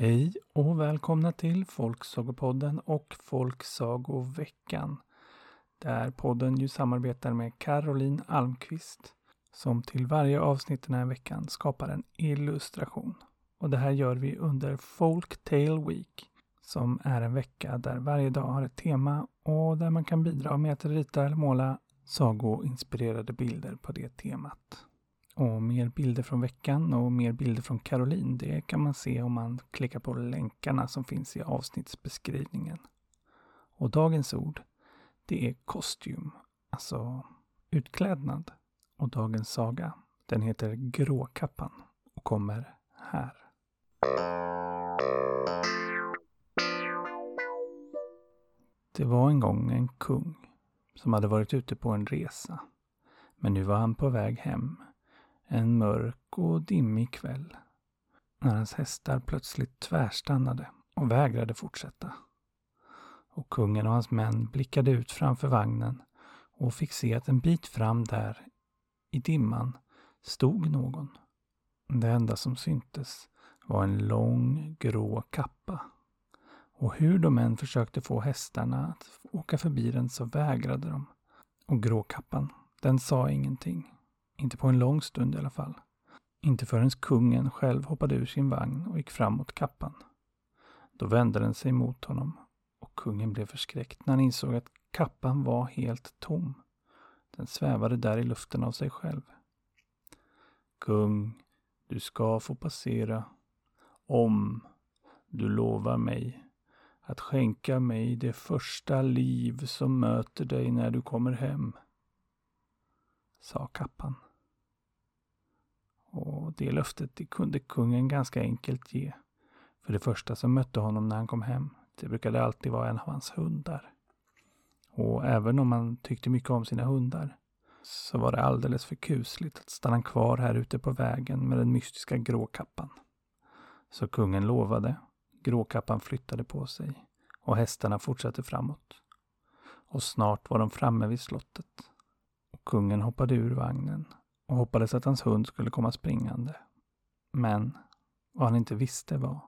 Hej och välkomna till Folksagopodden och Folksagoveckan. Där podden ju samarbetar med Caroline Almqvist som till varje avsnitt den här veckan skapar en illustration. Och det här gör vi under Folktale Week som är en vecka där varje dag har ett tema och där man kan bidra med att rita eller måla sagoinspirerade bilder på det temat. Och mer bilder från veckan och mer bilder från Caroline, det kan man se om man klickar på länkarna som finns i avsnittsbeskrivningen. Och dagens ord, det är kostym, alltså utklädnad. Och dagens saga, den heter Gråkappan och kommer här. Det var en gång en kung som hade varit ute på en resa. Men nu var han på väg hem en mörk och dimmig kväll. När hans hästar plötsligt tvärstannade och vägrade fortsätta. Och kungen och hans män blickade ut framför vagnen och fick se att en bit fram där, i dimman, stod någon. Det enda som syntes var en lång grå kappa. Och hur de än försökte få hästarna att åka förbi den så vägrade de. Och gråkappan, den sa ingenting. Inte på en lång stund i alla fall. Inte förrän kungen själv hoppade ur sin vagn och gick fram mot kappan. Då vände den sig mot honom och kungen blev förskräckt när han insåg att kappan var helt tom. Den svävade där i luften av sig själv. Kung, du ska få passera om du lovar mig att skänka mig det första liv som möter dig när du kommer hem, sa kappan. Och det löftet det kunde kungen ganska enkelt ge. För det första som mötte honom när han kom hem, det brukade alltid vara en av hans hundar. Och även om han tyckte mycket om sina hundar, så var det alldeles för kusligt att stanna kvar här ute på vägen med den mystiska gråkappan. Så kungen lovade, gråkappan flyttade på sig och hästarna fortsatte framåt. Och snart var de framme vid slottet. Och kungen hoppade ur vagnen och hoppades att hans hund skulle komma springande. Men vad han inte visste var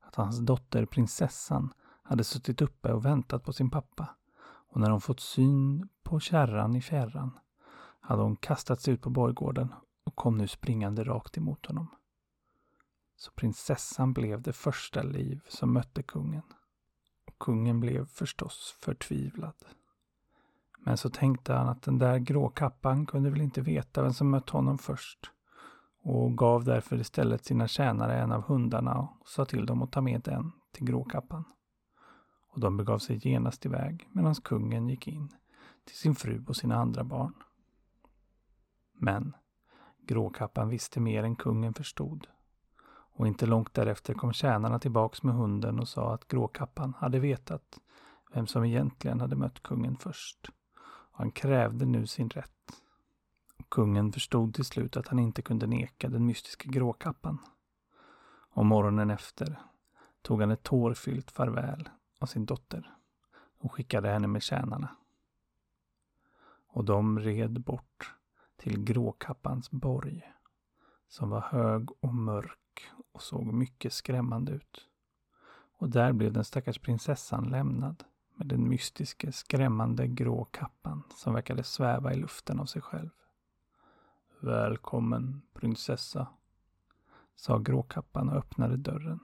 att hans dotter prinsessan hade suttit uppe och väntat på sin pappa och när hon fått syn på kärran i fjärran hade hon kastat sig ut på borggården och kom nu springande rakt emot honom. Så prinsessan blev det första liv som mötte kungen. Och kungen blev förstås förtvivlad. Men så tänkte han att den där gråkappan kunde väl inte veta vem som mött honom först och gav därför istället sina tjänare en av hundarna och sa till dem att ta med den till gråkappan. Och de begav sig genast iväg medan kungen gick in till sin fru och sina andra barn. Men gråkappan visste mer än kungen förstod. Och inte långt därefter kom tjänarna tillbaks med hunden och sa att gråkappan hade vetat vem som egentligen hade mött kungen först han krävde nu sin rätt. Kungen förstod till slut att han inte kunde neka den mystiska gråkappan. Och morgonen efter tog han ett tårfyllt farväl av sin dotter och skickade henne med tjänarna. Och de red bort till gråkappans borg som var hög och mörk och såg mycket skrämmande ut. Och där blev den stackars prinsessan lämnad med den mystiska, skrämmande grå kappan som verkade sväva i luften av sig själv. Välkommen, prinsessa, sa gråkappan och öppnade dörren.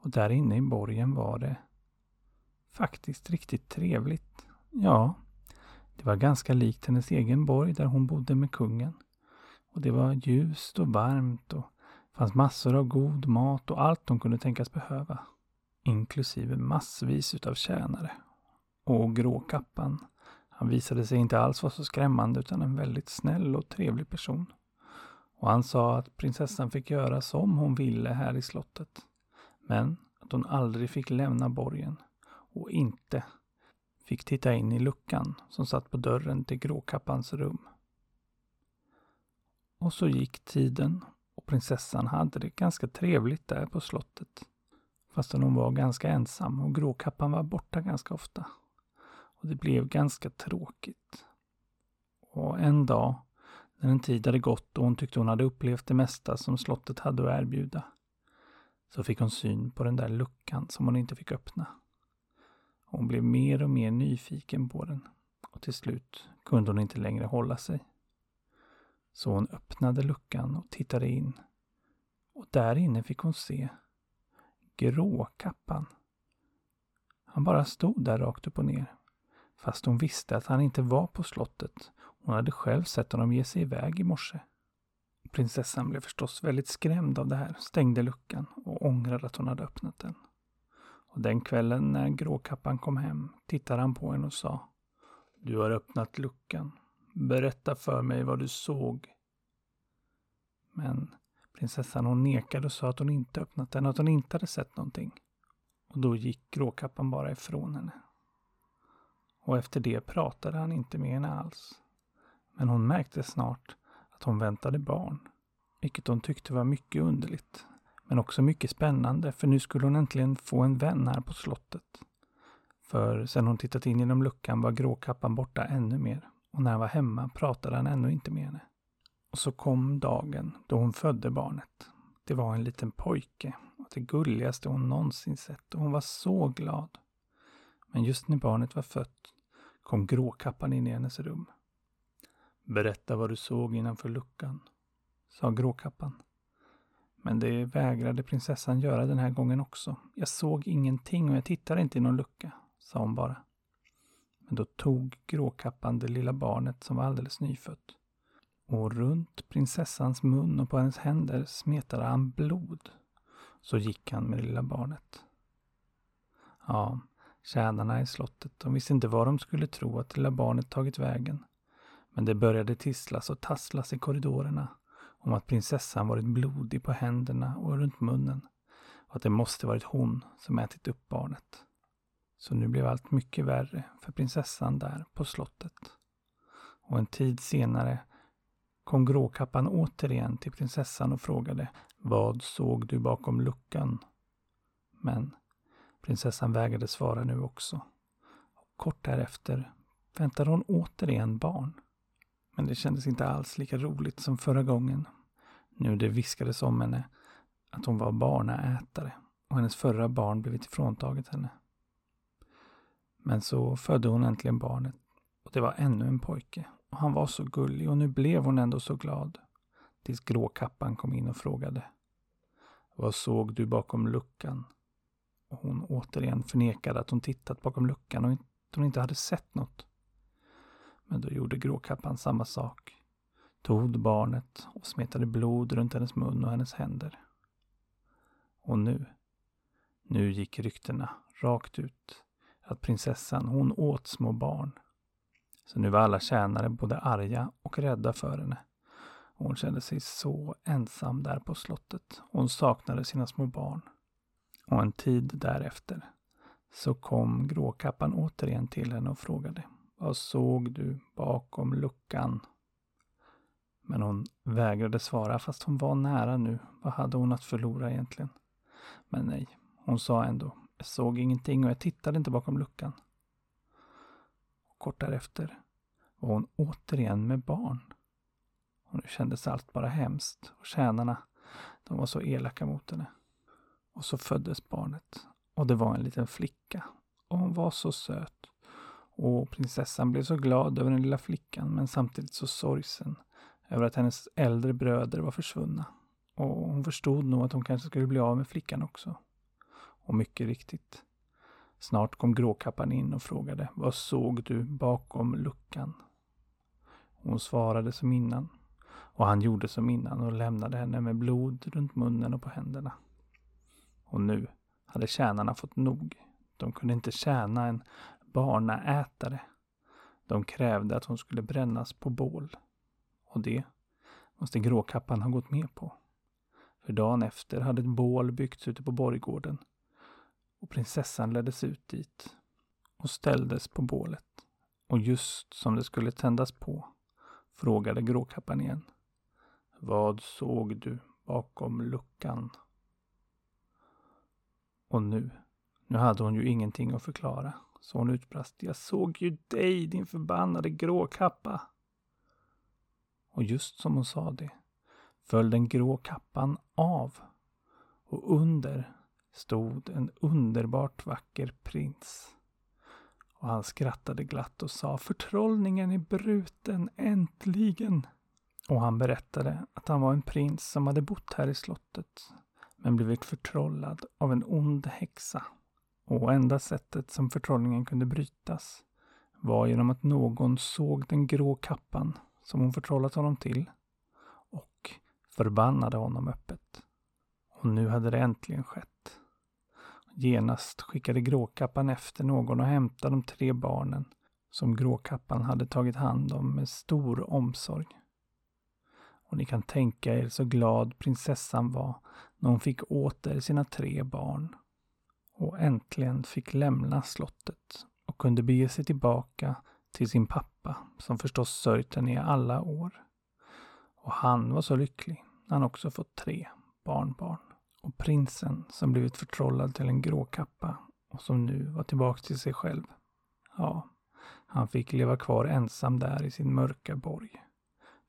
Och där inne i borgen var det faktiskt riktigt trevligt. Ja, det var ganska likt hennes egen borg där hon bodde med kungen. Och det var ljust och varmt och fanns massor av god mat och allt hon kunde tänkas behöva inklusive massvis utav tjänare. Och Gråkappan, han visade sig inte alls vara så skrämmande utan en väldigt snäll och trevlig person. Och han sa att prinsessan fick göra som hon ville här i slottet. Men att hon aldrig fick lämna borgen och inte fick titta in i luckan som satt på dörren till Gråkappans rum. Och så gick tiden och prinsessan hade det ganska trevligt där på slottet. Fastän hon var ganska ensam och Gråkappan var borta ganska ofta. Och det blev ganska tråkigt. Och en dag, när en tid hade gått och hon tyckte hon hade upplevt det mesta som slottet hade att erbjuda, så fick hon syn på den där luckan som hon inte fick öppna. Hon blev mer och mer nyfiken på den och till slut kunde hon inte längre hålla sig. Så hon öppnade luckan och tittade in. Och där inne fick hon se Gråkappan. Han bara stod där rakt upp och ner. Fast hon visste att han inte var på slottet. Hon hade själv sett honom ge sig iväg i morse. Prinsessan blev förstås väldigt skrämd av det här, stängde luckan och ångrade att hon hade öppnat den. Och den kvällen när Gråkappan kom hem tittade han på henne och sa Du har öppnat luckan. Berätta för mig vad du såg. Men prinsessan hon nekade och sa att hon inte öppnat den, och att hon inte hade sett någonting. Och då gick Gråkappan bara ifrån henne. Och efter det pratade han inte med henne alls. Men hon märkte snart att hon väntade barn. Vilket hon tyckte var mycket underligt. Men också mycket spännande för nu skulle hon äntligen få en vän här på slottet. För sen hon tittat in genom luckan var Gråkappan borta ännu mer och när han var hemma pratade han ännu inte med henne. Och så kom dagen då hon födde barnet. Det var en liten pojke och det gulligaste hon någonsin sett och hon var så glad. Men just när barnet var fött kom Gråkappan in i hennes rum. Berätta vad du såg innanför luckan, sa Gråkappan. Men det vägrade prinsessan göra den här gången också. Jag såg ingenting och jag tittade inte i någon lucka, sa hon bara. Men då tog Gråkappan det lilla barnet som var alldeles nyfött. Och runt prinsessans mun och på hennes händer smetade han blod. Så gick han med det lilla barnet. Ja, tjänarna i slottet, de visste inte vad de skulle tro att det lilla barnet tagit vägen. Men det började tisslas och tasslas i korridorerna om att prinsessan varit blodig på händerna och runt munnen och att det måste varit hon som ätit upp barnet. Så nu blev allt mycket värre för prinsessan där på slottet. Och en tid senare kom Gråkappan återigen till prinsessan och frågade Vad såg du bakom luckan? Men prinsessan vägrade svara nu också. Och kort därefter väntade hon återigen barn. Men det kändes inte alls lika roligt som förra gången. Nu det viskades om henne att hon var barnaätare och hennes förra barn blivit ifråntaget henne. Men så födde hon äntligen barnet och det var ännu en pojke och han var så gullig och nu blev hon ändå så glad. Tills Gråkappan kom in och frågade. Vad såg du bakom luckan? Och hon återigen förnekade att hon tittat bakom luckan och att hon inte hade sett något. Men då gjorde Gråkappan samma sak. Tog barnet och smetade blod runt hennes mun och hennes händer. Och nu, nu gick ryktena rakt ut att prinsessan hon åt små barn. Så nu var alla tjänare både arga och rädda för henne. hon kände sig så ensam där på slottet. Hon saknade sina små barn. Och en tid därefter så kom Gråkappan återigen till henne och frågade vad såg du bakom luckan? Men hon vägrade svara fast hon var nära nu. Vad hade hon att förlora egentligen? Men nej, hon sa ändå. Jag såg ingenting och jag tittade inte bakom luckan. Och kort därefter var hon återigen med barn. Och nu kändes allt bara hemskt och tjänarna, de var så elaka mot henne. Och så föddes barnet. Och det var en liten flicka. Och hon var så söt. Och prinsessan blev så glad över den lilla flickan men samtidigt så sorgsen över att hennes äldre bröder var försvunna. Och hon förstod nog att hon kanske skulle bli av med flickan också. Och mycket riktigt. Snart kom Gråkappan in och frågade Vad såg du bakom luckan? Hon svarade som innan. Och han gjorde som innan och lämnade henne med blod runt munnen och på händerna. Och nu hade tjänarna fått nog. De kunde inte tjäna en barnaätare. De krävde att hon skulle brännas på bål. Och det måste Gråkappan ha gått med på. För dagen efter hade ett bål byggts ute på borggården och prinsessan leddes ut dit och ställdes på bålet. Och just som det skulle tändas på frågade Gråkappan igen. Vad såg du bakom luckan? Och nu, nu hade hon ju ingenting att förklara. Så hon utbrast. Jag såg ju dig, din förbannade gråkappa. Och just som hon sa det föll den grå kappan av. och under stod en underbart vacker prins. Och han skrattade glatt och sa förtrollningen är bruten, äntligen! Och han berättade att han var en prins som hade bott här i slottet men blivit förtrollad av en ond häxa. Och enda sättet som förtrollningen kunde brytas var genom att någon såg den grå kappan som hon förtrollat honom till och förbannade honom öppet. Och nu hade det äntligen skett. Genast skickade Gråkappan efter någon och hämtade de tre barnen som Gråkappan hade tagit hand om med stor omsorg. Och ni kan tänka er så glad prinsessan var när hon fick åter sina tre barn och äntligen fick lämna slottet och kunde bege sig tillbaka till sin pappa som förstås sörjt henne i alla år. Och han var så lycklig när han också fått tre barnbarn och prinsen som blivit förtrollad till en grå kappa och som nu var tillbaks till sig själv. Ja, han fick leva kvar ensam där i sin mörka borg.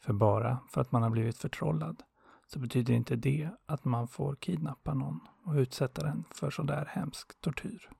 För bara för att man har blivit förtrollad så betyder inte det att man får kidnappa någon och utsätta den för sådär hemsk tortyr.